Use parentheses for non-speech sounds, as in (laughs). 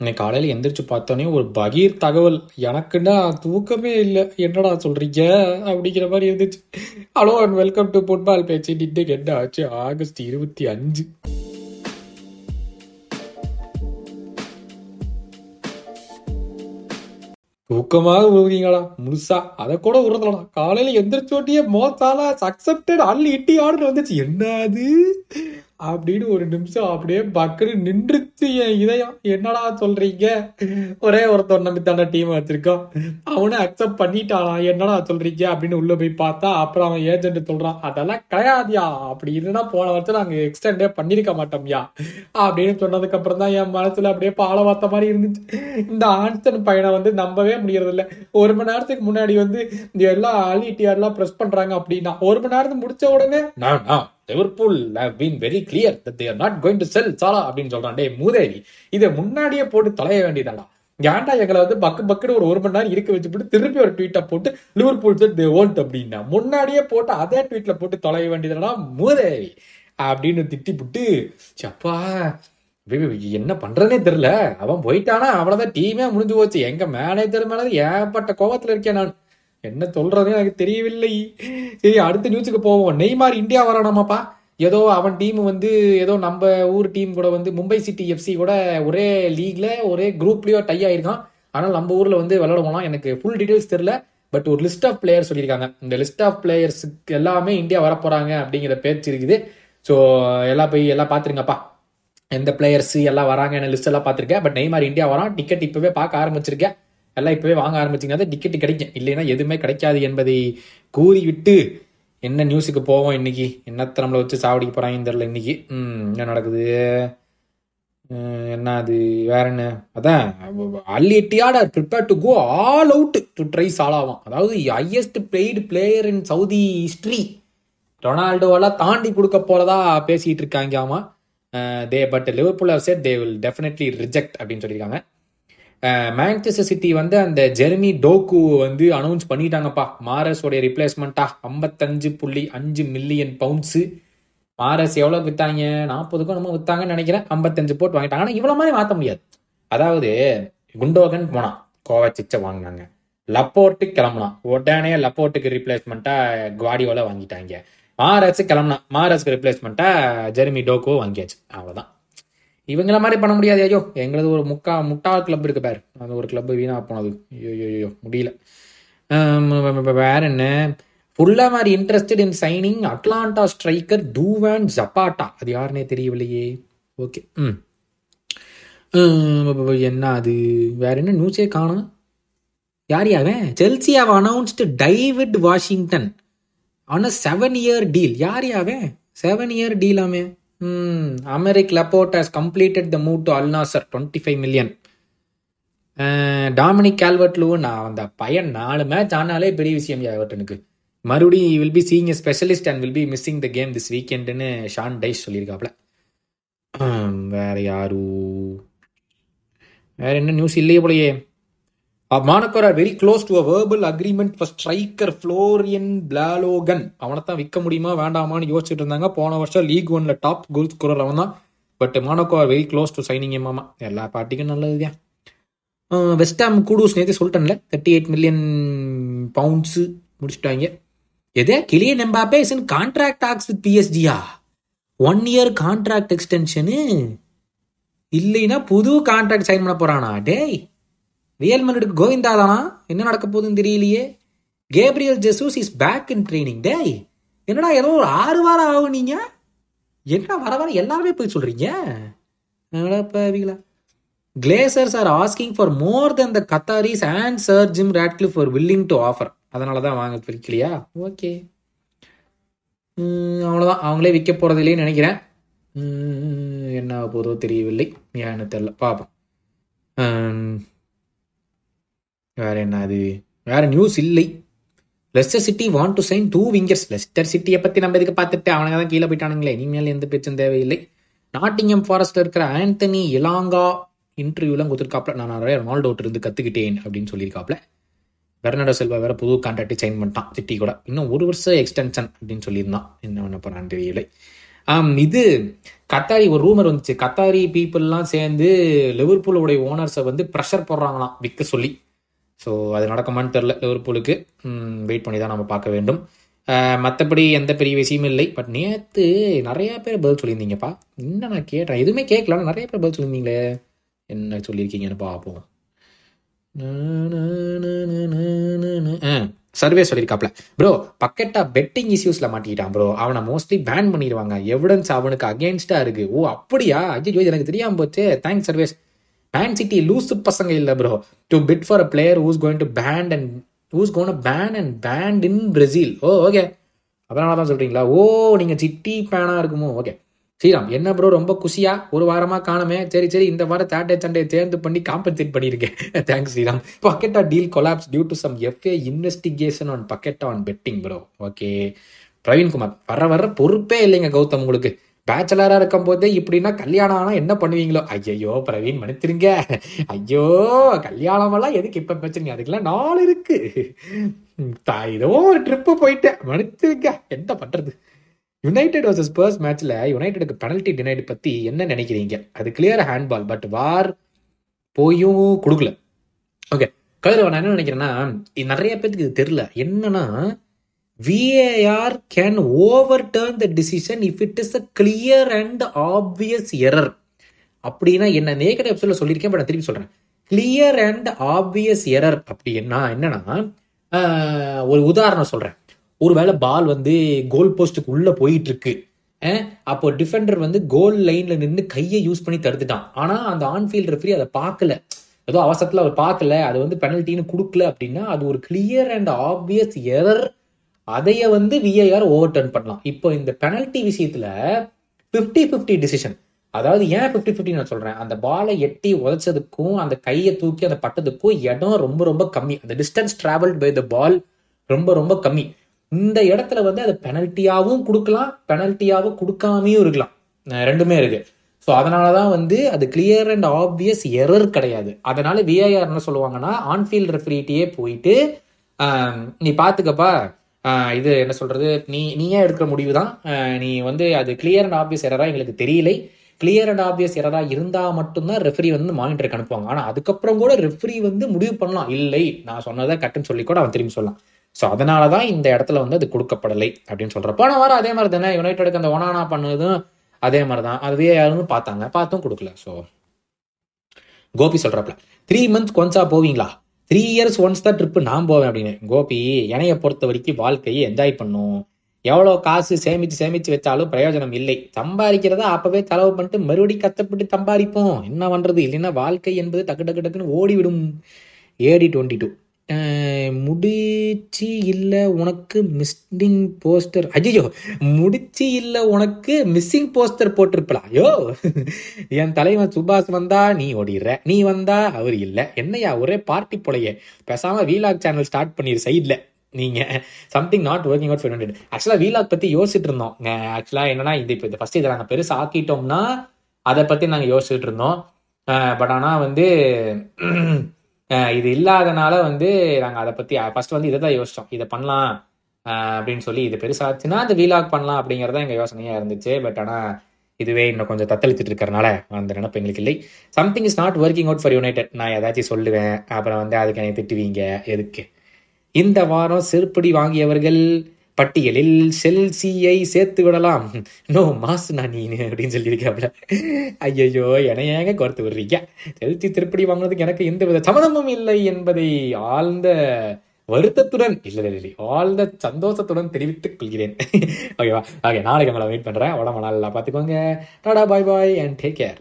இன்னைக்கு காலையில் எந்திரிச்சு பார்த்தோன்னே ஒரு பகீர் தகவல். எனக்குன்னா தூக்கமே இல்லை. என்னடா சொல்றீங்க? அப்படிங்கிற மாதிரி இருந்துச்சு. Hello and welcome to football பேச்சு இன்னைக்கு என்ன ஆச்சு? ஆகஸ்ட் இருபத்தி அஞ்சு. தூக்கமாக உருவீங்களா முழுசா. அதை கூட உருதலாம் காலையில எந்திரிச்சோட்டியே மோத்தாலா அக்செப்டட் அல் இட்டி ஆடுன்னு வந்துச்சு. என்னது? அப்படின்னு ஒரு நிமிஷம் அப்படியே பக்குன்னு நின்றுச்சு என் இதயம். என்னடா சொல்றீங்க? ஒரே ஒருத்தன் நம்பி தானே டீம் வச்சிருக்கோம். அவனே அக்செப்ட் பண்ணிட்டானா? என்னடா சொல்றீங்க? அப்படின்னு உள்ள போய் பார்த்தா அப்புறம் அவன் ஏஜென்ட் சொல்றான் அதெல்லாம் கிடையாதுயா. அப்படி இருந்தா போன வருஷம் நாங்க எக்ஸ்டெண்டே பண்ணிருக்க மாட்டோம்யா. அப்படின்னு சொன்னதுக்கு அப்புறம் தான் என் மனசுல அப்படியே பால பார்த்த மாதிரி இருந்துச்சு. இந்த ஆன்சன் பையனை வந்து நம்பவே முடியறது இல்லை ஒரு மணி நேரத்துக்கு முன்னாடி வந்து இந்த எல்லா ஆலிட்டியார்லாம் ப்ரெஸ் பண்றாங்க அப்படின்னா? ஒரு மணி நேரத்துக்கு முடிச்ச உடனே Liverpool have been very clear that they're not going to sell Salah அப்படின்னு சொல்றான். டே மூதேவி இதை முன்னாடியே போட்டு தொலைய வேண்டியதாடா. ஏன்டா எங்களை வந்து பக்கு பக்குன்னு ஒரு ஒரு மணி நேரம் இருக்க வச்சுட்டு திருப்பி ஒரு ட்வீட்டை போட்டு லிவர்பூல் செட் தே ஓல்ட் அப்படின்னா முன்னாடியே போட்டு அதே ட்வீட்ல போட்டு தொலைய வேண்டியதாடா மூதேவி அப்படின்னு திட்டி புட்டு சப்பா என்ன பண்றதுனே தெரியல. அவன் போயிட்டானா அவ்வளவுதான் டீமே முடிஞ்சு போச்சு. எங்க மேனேஜர் மேலே ஏகப்பட்ட கோபத்துல இருக்கேன் நான். என்ன சொல்றது எனக்கு தெரியவில்லை. சரி அடுத்த நியூஸுக்கு போவோம். நெய்மார் இந்தியா வரானாமாப்பா ஏதோ அவன் டீம் வந்து ஏதோ நம்ம ஊர் டீம் கூட வந்து மும்பை சிட்டி எஃப்சி கூட ஒரே லீக்ல ஒரே குரூப்லயோ டை ஆயிருக்கான். ஆனால் நம்ம ஊர்ல வந்து விளையாடுவோம் எனக்கு ஃபுல் டீட்டெயில்ஸ் தெரியல. பட் ஒரு லிஸ்ட் ஆஃப் பிளேயர் சொல்லியிருக்காங்க. இந்த லிஸ்ட் ஆஃப் பிளேயர்ஸுக்கு எல்லாமே இந்தியா வரப்போறாங்க அப்படிங்கிற பேச்சு இருக்குது. ஸோ எல்லாம் போய் எல்லாம் பார்த்துருங்கப்பா எந்த பிளேயர்ஸ் எல்லாம் வராங்க லிஸ்ட் எல்லாம் பார்த்துருக்கேன் பட் நெய்மார் இந்தியா வரான். டிக்கெட் இப்பவே பார்க்க ஆரம்பிச்சிருக்கேன். எல்லாம் இப்போவே வாங்க ஆரம்பிச்சிங்கன்னா டிக்கெட் கிடைக்கும். இல்லைன்னா எதுவுமே கிடைக்காது என்பதை கூறிவிட்டு என்ன நியூஸுக்கு போவோம் இன்னைக்கு? என்னத்தை நம்மளை வச்சு சாவடிக்க போகிறாங்கன்னு தெரில இன்னைக்கு. ம் என்ன நடக்குது? என்ன அது? வேற என்ன? அதான் Al Ittihad are prepared to go all out to try சாலாவாம். அதாவது highest paid player in Saudi history ரொனால்டோவெல்லாம் தாண்டி கொடுக்க போறதா பேசிகிட்டு இருக்காங்க ஆமா. They but Liverpool said they will definitely reject அப்படின்னு சொல்லியிருக்காங்க. மேன்செஸ்டர் சிட்டி வந்து அந்த ஜெர்மி டோக்கு வந்து அனௌன்ஸ் பண்ணிட்டாங்கப்பா. மாரஸோடைய ரிப்ளேஸ்மெண்ட்டா ஐம்பத்தஞ்சு புள்ளி அஞ்சு மில்லியன் பவுண்ட்ஸு மாரஸ் எவ்வளோ விற்றாங்க நாற்பதுக்கும் நம்ம விற்றாங்கன்னு நினைக்கிறேன். ஐம்பத்தஞ்சு போட்டு வாங்கிட்டாங்க. ஆனால் இவ்வளோ மாதிரி மாற்ற முடியாது. அதாவது குண்டோகன் போனான். கோவச்சிச்சை வாங்கினாங்க. லப்போர்ட்டு கிளம்புனான். உடனே லப்போர்ட்டுக்கு ரிப்ளேஸ்மெண்ட்டாக குவாடியோல வாங்கிட்டாங்க. மாரஸ் கிளம்புனா மாரஸ்க்கு ரிப்ளேஸ்மெண்ட்டாக ஜெர்மி டோக்கோ வாங்கியாச்சு. அவ்வளோதான் இவங்கள மாதிரி பண்ண முடியாது ஐயோ. எங்களது ஒரு முக்கா முட்டாள் கிளப் இருக்கு பாரு. அந்த ஒரு கிளப் வீணாக போனது. ஐயோ ஐயோ முடியல. வேற என்ன? ஃபுல்லாக மாதிரி interested in signing Atalanta striker Duvan Zapata அது யாருன்னே தெரியவில்லையே. ஓகே ம். என்ன அது? வேற என்ன நியூஸே காணும்? யார் யாவன் Chelsea have announced Deivid Washington ஆன செவன் இயர் டீல் யார் யாவன் seven year டீலாமே Aymeric Laporte has completed the move to Al Nassr twenty five million Dominic Calvert Lewin நான் அந்த பையன் நாலு மேட்ச் ஆனாலே பெரிய விஷயம் எவர்டனுக்கு மறுபடியும் will be seeing a specialist and will be missing the game this வீக்கெண்டுன்னு Sean Dyche சொல்லியிருக்காப்ல வேற யாரு? வேற என்ன நியூஸ் இல்லையே போலயே. Monaco are very close to a verbal agreement for striker Folarin Balogun அவனை தான் விற்க முடியுமா வேண்டாமான்னு யோசிச்சுட்டு இருந்தாங்க. போன வருஷம் லீக் ஒன்ல டாப் கோல் ஸ்கோரர் அவன் தான் but Monaco are very close to signing மாமா. எல்லா பார்ட்டிக்கும் நல்லதுதான். வெஸ்டாம் கூடூஸ் நேற்று சொல்லிட்டேன்ல தேர்ட்டி எயிட் மில்லியன் பவுண்ட்ஸு முடிச்சுட்டாங்க. எதே Kylian Mbappe is in contract talks with பிஎஸ்ஜியா one year contract எக்ஸ்டென்ஷனு இல்லைன்னா புது கான்ட்ராக்ட் சைன் பண்ண போறானா? டேய். ரியல் மனிடுக்கு கோவிந்தா தானா என்ன நடக்க போகுதுன்னு தெரியலையே. Gabriel Jesus is back in training டேய் என்னடா ஏதோ ஒரு ஆறு வாரம் ஆகும் நீங்க என்ன வர வர எல்லாருமே போய் சொல்றீங்க? பாவிகளா Glazers are asking for more than the Qataris and Sir Jim Ratcliffe for willing to offer அதனால தான் வாங்க பிரிக்கலையா ஓகே அவ்வளோதான் அவங்களே விற்க போகிறது இல்லைன்னு நினைக்கிறேன். என்ன போதோ தெரியவில்லை. ஏன்னு தெரில பார்ப்போம் வேறு என்ன அது வேறு நியூஸ் இல்லை. Leicester City want to sign two wingers Leicester சிட்டியை பற்றி நம்ம இதுக்கு பார்த்துட்டு அவனுங்க தான் கீழே போயிட்டானுங்களே? இனிமேல் எந்த பேச்சும் தேவையில்லை. நாட்டிங்கம் ஃபாரஸ்ட்ல இருக்கிற ஆண்டனி இலாங்கா இன்டர்வியூலாம் கொடுத்துருக்காப்ல. நான் நிறைய ரொனால்டோ இருந்து கற்றுக்கிட்டேன் அப்படின்னு சொல்லியிருக்காப்ல. பெர்னாடோ செல்வா வேற புது கான்ட்ராக்ட் சைன் பண்ணிட்டான் சிட்டி கூட. இன்னும் ஒரு வருஷம் எக்ஸ்டென்ஷன் அப்படின்னு சொல்லியிருந்தான். என்ன பண்ண போறான்னு தெரியலை. இது கத்தாரி ஒரு ரூமர் வந்துச்சு. கத்தாரி பீப்புளெலாம் சேர்ந்து லிவர்பூலோடைய ஓனர்ஸை வந்து ப்ரெஷர் போடுறாங்களாம் விற்க சொல்லி. ஸோ அது நடக்குமான்னு தெரில லிவர்பூலுக்கு. வெயிட் பண்ணி தான் நம்ம பார்க்க வேண்டும். மற்றபடி எந்த பெரிய விஷயமும் இல்லை. பட் நேற்று நிறையா பேர் பதில் சொல்லியிருந்தீங்கப்பா. இன்னும் நான் கேட்டேன்? எதுவுமே கேட்கல. நிறைய பேர் பதில் சொல்லியிருந்தீங்களே. என்ன சொல்லியிருக்கீங்கன்னு பார்ப்போம். சர்வே சொல்லியிருக்காப்ல ப்ரோ பக்கெட்டா பெட்டிங் இஷ்யூஸ்ல மாட்டிக்கிட்டான் ப்ரோ அவனை மோஸ்ட்லி பேன் பண்ணிடுவாங்க. எவிடன்ஸ் அவனுக்கு அகேன்ஸ்டா இருக்கு. ஓ அப்படியா? ஐயோ எனக்கு தெரியாம போச்சு. தேங்க்ஸ் சர்வேஸ் Oh, பேன் சிட்டி லூசு பசங்க இல்லை bro to bid for a player who's going to band and who's gone ban and band in Brazil oh okay அதனால தான் சொல்கிறீங்களா ஓ நீங்கள் சிட்டி பேனாக இருக்குமோ? ஓகே ஸ்ரீராம் என்ன ப்ரோ ரொம்ப குஷியா? ஒரு வாரமாக காணுமே. சரி சரி இந்த வாரம் சாட்டர்டே சண்டே தேர்ந்து பண்ணி காம்பன்சேட் பண்ணியிருக்கேன். (laughs) Thanks Sriram. Paqueta deal collapse due to some FA investigation on Paqueta on betting bro okay Praveenkumar வர வர பொறுப்பே இல்லைங்க கௌதம் உங்களுக்கு. பேச்சலராக இருக்கும் போதே இப்படின்னா கல்யாணம் ஆனால் என்ன பண்ணுவீங்களோ? ஐயோ பிரவீன் மன்னித்திருங்க ஐயோ கல்யாணமெல்லாம் எதுக்கு இப்போ பிரச்சனை? அதுக்கெல்லாம் நாள் இருக்கு. ஏதோ ஒரு ட்ரிப்பு போயிட்டேன். மன்னித்திருங்க என்ன பண்ணுறது யுனைடெட் வர்சஸ் ஸ்பர்ஸ் மேட்ச்ல யுனைடெடுக்கு பெனல்டி டினைடு பத்தி என்ன நினைக்கிறீங்க? அது கிளியர் ஹேண்ட்பால் பட் வார் போயும் கொடுக்கல. ஓகே கதிரவன் நான் என்ன நினைக்கிறேன்னா நிறைய பேருக்கு இது தெரியல. என்னன்னா VAR can overturn the decision if it is a clear and obvious error அப்படின்னா என்ன? நேக்கட் எபிசோட்ல சொல்லியிருக்கேன் பட் நான் திருப்பி சொல்றேன். கிளியர் அண்ட் ஆப்வியஸ் எரர் அப்படின்னா என்னன்னா ஒரு உதாரணம் சொல்றேன். ஒருவேளை பால் வந்து கோல் போஸ்ட்டுக்கு உள்ள போயிட்டு இருக்கு அப்போ டிஃபெண்டர் வந்து கோல் லைன்ல நின்று கையை யூஸ் பண்ணி தடுத்துட்டான். ஆனா அந்த ஆன்ஃபீல்ட் ரெஃப்ரி அதை பார்க்கல. ஏதோ அவசரத்தில் அவர் பார்க்கல. அது வந்து பெனல்ட்டின்னு கொடுக்கல அப்படின்னா அது ஒரு கிளியர் அண்ட் ஆப்வியஸ் எரர் அதைய வந்து விஐஆர் ஓவர் டர்ன் பண்ணலாம். இப்போ இந்த பெனல்ட்டி விஷயத்துல ஃபிஃப்டி ஃபிஃப்டி டிசிஷன் அதாவது ஏன் ஃபிஃப்டி ஃபிஃப்டி நான் சொல்றேன்? அந்த பாலை எட்டி உதச்சதுக்கும் அந்த கையை தூக்கி அந்த பட்டதுக்கும் இடம் ரொம்ப ரொம்ப கம்மி. அந்த distance travelled by the ball ரொம்ப ரொம்ப கம்மி. இந்த இடத்துல வந்து அதை பெனல்ட்டியாகவும் கொடுக்கலாம் பெனல்ட்டியாகவும் கொடுக்காமையும் இருக்கலாம். ரெண்டுமே இருக்கு. ஸோ அதனால தான் வந்து அது கிளியர் அண்ட் ஆப்வியஸ் எரர் கிடையாது. அதனால விஐஆர் என்ன சொல்லுவாங்கன்னா ஆன்ஃபீல்ட் ரெஃப்ரிட்டியே போயிட்டு நீ பார்த்துக்கப்பா இது என்ன சொல்கிறது நீ நீயே எடுக்கிற முடிவு தான் நீ வந்து அது கிளியர் அண்ட் ஆப்வியஸ் எரராக எங்களுக்கு தெரியலை. கிளியர் அண்ட் ஆப்வியஸ் எரராக இருந்தால் மட்டும்தான் ரெஃப்ரி வந்து மானிட்டருக்கு அனுப்புவாங்க. ஆனால் அதுக்கப்புறம் கூட ரெஃப்ரி வந்து முடிவு பண்ணலாம். இல்லை நான் சொன்னதை கட்டுன்னு சொல்லி கூட அவன் திரும்பி சொல்லலாம். ஸோ அதனால தான் இந்த இடத்துல வந்து அது கொடுக்கப்படலை அப்படின்னு சொல்கிறேன் போன வாரம் அதே மாதிரி தானே. யுனைடெடுக்கு அந்த ஒனானா பண்ணதும் அதே மாதிரி தான் அதுவே யாரும் பார்த்தாங்க. பார்த்தும் கொடுக்கல. ஸோ கோபி சொல்கிறப்பல த்ரீ மந்த்ஸ் கொஞ்சா போவீங்களா? த்ரீ இயர்ஸ் ஒன்ஸ் தான் ட்ரிப்பு நான் போவேன் அப்படின்னு. கோபி என்னைய பொறுத்த வரைக்கும் வாழ்க்கையை என்ஜாய் பண்ணும். எவ்வளோ காசு சேமித்து சேமித்து வச்சாலும் பிரயோஜனம் இல்லை. சம்பாதிக்கிறத அப்போவே செலவு பண்ணிட்டு மறுபடியும் கஷ்டப்பட்டு சம்பாதிப்போம். என்ன பண்ணுறது இல்லைன்னா வாழ்க்கை என்பது டக்கு டக்கு டக்குன்னு ஓடிவிடும். ஏடி டுவெண்ட்டி டூ முடி முடிச்சு இல்லை உனக்கு மிஸ்டிங் போஸ்டர் ஐயோ முடிச்சு இல்லை உனக்கு மிஸ்ஸிங் போஸ்டர் போட்டிருப்பலாம் ஐயோ என் தலைவன் சுபாஷ் வந்தா நீ ஓடிடுற. நீ வந்தா அவர் இல்லை. என்னையா ஒரே பார்ட்டி போலையே. பேசாம வீலாக் சேனல் ஸ்டார்ட் பண்ணிடு சைட்ல நீங்க something not working out five ஆக்சுவலா வீலாக் பத்தி யோசிச்சுட்டு இருந்தோம். ஆக்சுவலா என்னன்னா இது இப்போ ஃபர்ஸ்ட் இதை நாங்கள் பெருசு ஆக்கிட்டோம்னா அதை பத்தி நாங்கள் யோசிச்சுட்டு இருந்தோம். பட் ஆனால் வந்து இது இல்லாதனால வந்து நாங்கள் அதை பற்றி ஃபர்ஸ்ட் வந்து இதை தான் யோசிச்சோம். இதை பண்ணலாம் அப்படின்னு சொல்லி இது பெருசாச்சுன்னா அந்த வீலாக் பண்ணலாம் அப்படிங்கிறதா எங்கள் யோசனையாக இருந்துச்சு. பட் ஆனால் இதுவே இன்னும் கொஞ்சம் தத்தளித்துட்டு இருக்கிறனால அந்த நினப்பு எங்களுக்கு இல்லை. Something is not working out for United நான் ஏதாச்சும் சொல்லுவேன். அப்புறம் வந்து அதுக்கு என்னை திட்டுவீங்க. எதுக்கு? இந்த வாரம் செருப்படி வாங்கியவர்கள் பட்டியலில் செல்சியை சேர்த்து விடலாம். நோ மாசு நான் நீ அப்படின்னு சொல்லியிருக்காப்ல. ஐயையோ என ஏங்க குறைத்து விடுறீங்க. செல்சி திருப்படி வாங்கினதுக்கு எனக்கு எந்த வித சம்மதமும் இல்லை என்பதை ஆழ்ந்த வருத்தத்துடன் இல்லை இல்லை ஆழ்ந்த சந்தோஷத்துடன் தெரிவித்துக் கொள்கிறேன். ஓகேவா ஓகே நாளைக்கு உங்களை வெயிட் பண்ணுறேன் உடம்பு நல்லா பார்த்துக்கோங்க. Ta-ta bye bye and take care